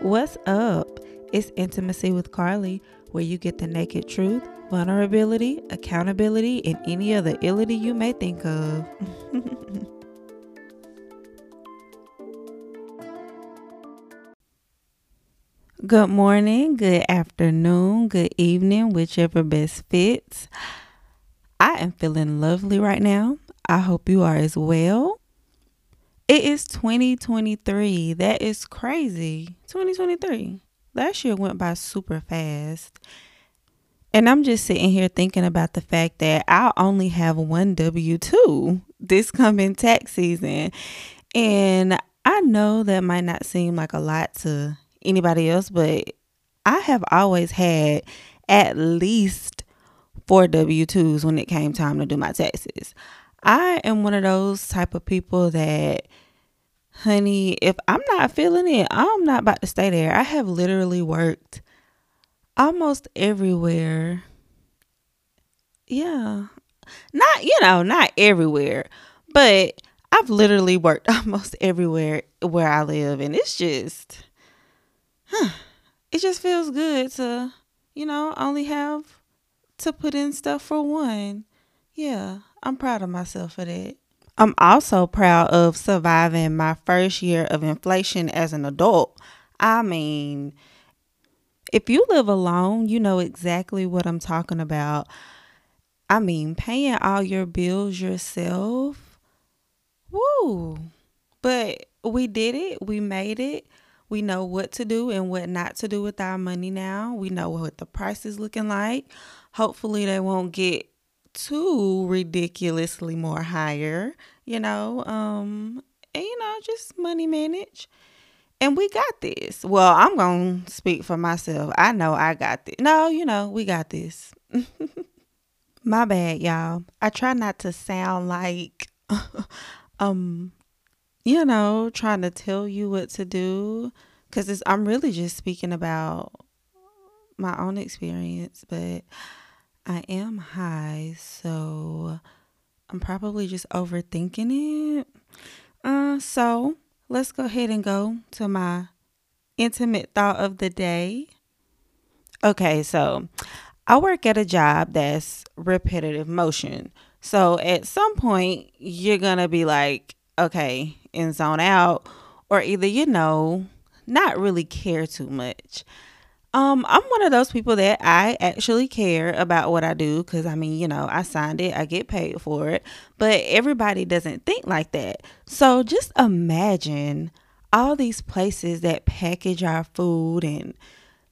What's up? It's Intimacy with Carley, where you get the naked truth, vulnerability, accountability, and any other illity you may think of. good morning, good afternoon, good evening, whichever best fits. I am feeling lovely right now. I hope you are as well. It is 2023. That is crazy. 2023. Last year went by super fast. And I'm just sitting here thinking about the fact that I only have one W 2 this coming tax season. And I know that might not seem like a lot to anybody else, but I have always had at least four W 2s when it came time to do my taxes. I am one of those type of people that, honey, if I'm not feeling it, I'm not about to stay there. I have literally worked almost everywhere. Yeah. Not, you know, not everywhere, but I've literally worked almost everywhere where I live. And it's just, huh, it just feels good to, you know, only have to put in stuff for one. Yeah, I'm proud of myself for that. I'm also proud of surviving my first year of inflation as an adult. I mean, if you live alone, you know exactly what I'm talking about. I mean, paying all your bills yourself. Woo. But we did it. We made it. We know what to do and what not to do with our money now. We know what the price is looking like. Hopefully, they won't get too ridiculously more higher, you know, um, and you know, just money manage. And we got this. Well, I'm to speak for myself. I know I got this. No, you know, we got this. My bad, y'all. I try not to sound like um you know, trying to tell you what to do cuz I'm really just speaking about my own experience, but I am high, so I'm probably just overthinking it. Uh, so let's go ahead and go to my intimate thought of the day. Okay, so I work at a job that's repetitive motion. So at some point, you're going to be like, okay, in zone out, or either, you know, not really care too much. Um, I'm one of those people that I actually care about what I do because I mean, you know, I signed it, I get paid for it, but everybody doesn't think like that. So just imagine all these places that package our food and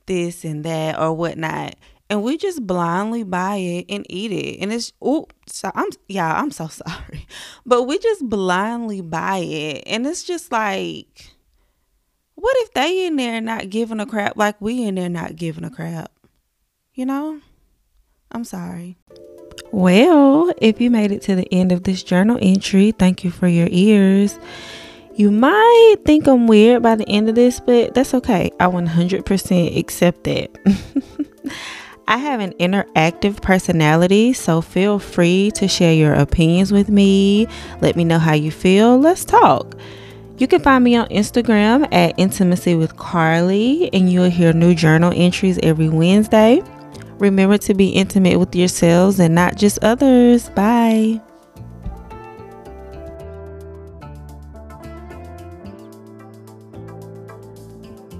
this and that or whatnot, and we just blindly buy it and eat it. And it's oh, so I'm yeah, I'm so sorry, but we just blindly buy it, and it's just like what if they in there not giving a crap like we in there not giving a crap? You know? I'm sorry. Well, if you made it to the end of this journal entry, thank you for your ears. You might think I'm weird by the end of this, but that's okay. I 100% accept that. I have an interactive personality, so feel free to share your opinions with me. Let me know how you feel. Let's talk. You can find me on Instagram at Intimacy with Carley, and you'll hear new journal entries every Wednesday. Remember to be intimate with yourselves and not just others. Bye.